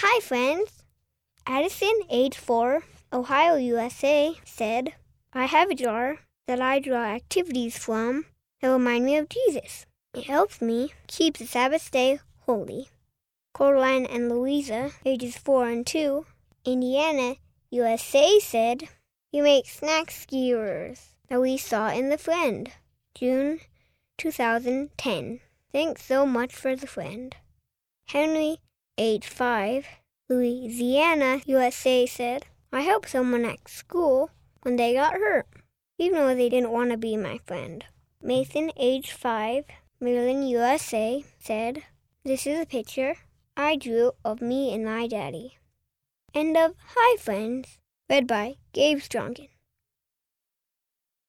Hi, friends. Addison, age 4, Ohio, USA, said, I have a jar that I draw activities from that remind me of Jesus. It helps me keep the Sabbath day holy. Coraline and Louisa, ages 4 and 2, Indiana, USA, said, You make snack skewers that we saw in The Friend, June 2010. Thanks so much for the friend. Henry, age 5, Louisiana, USA said, I helped someone at school when they got hurt, even though they didn't want to be my friend. Mason, age 5, Maryland, USA said, This is a picture I drew of me and my daddy. End of Hi Friends, read by Gabe Strongen.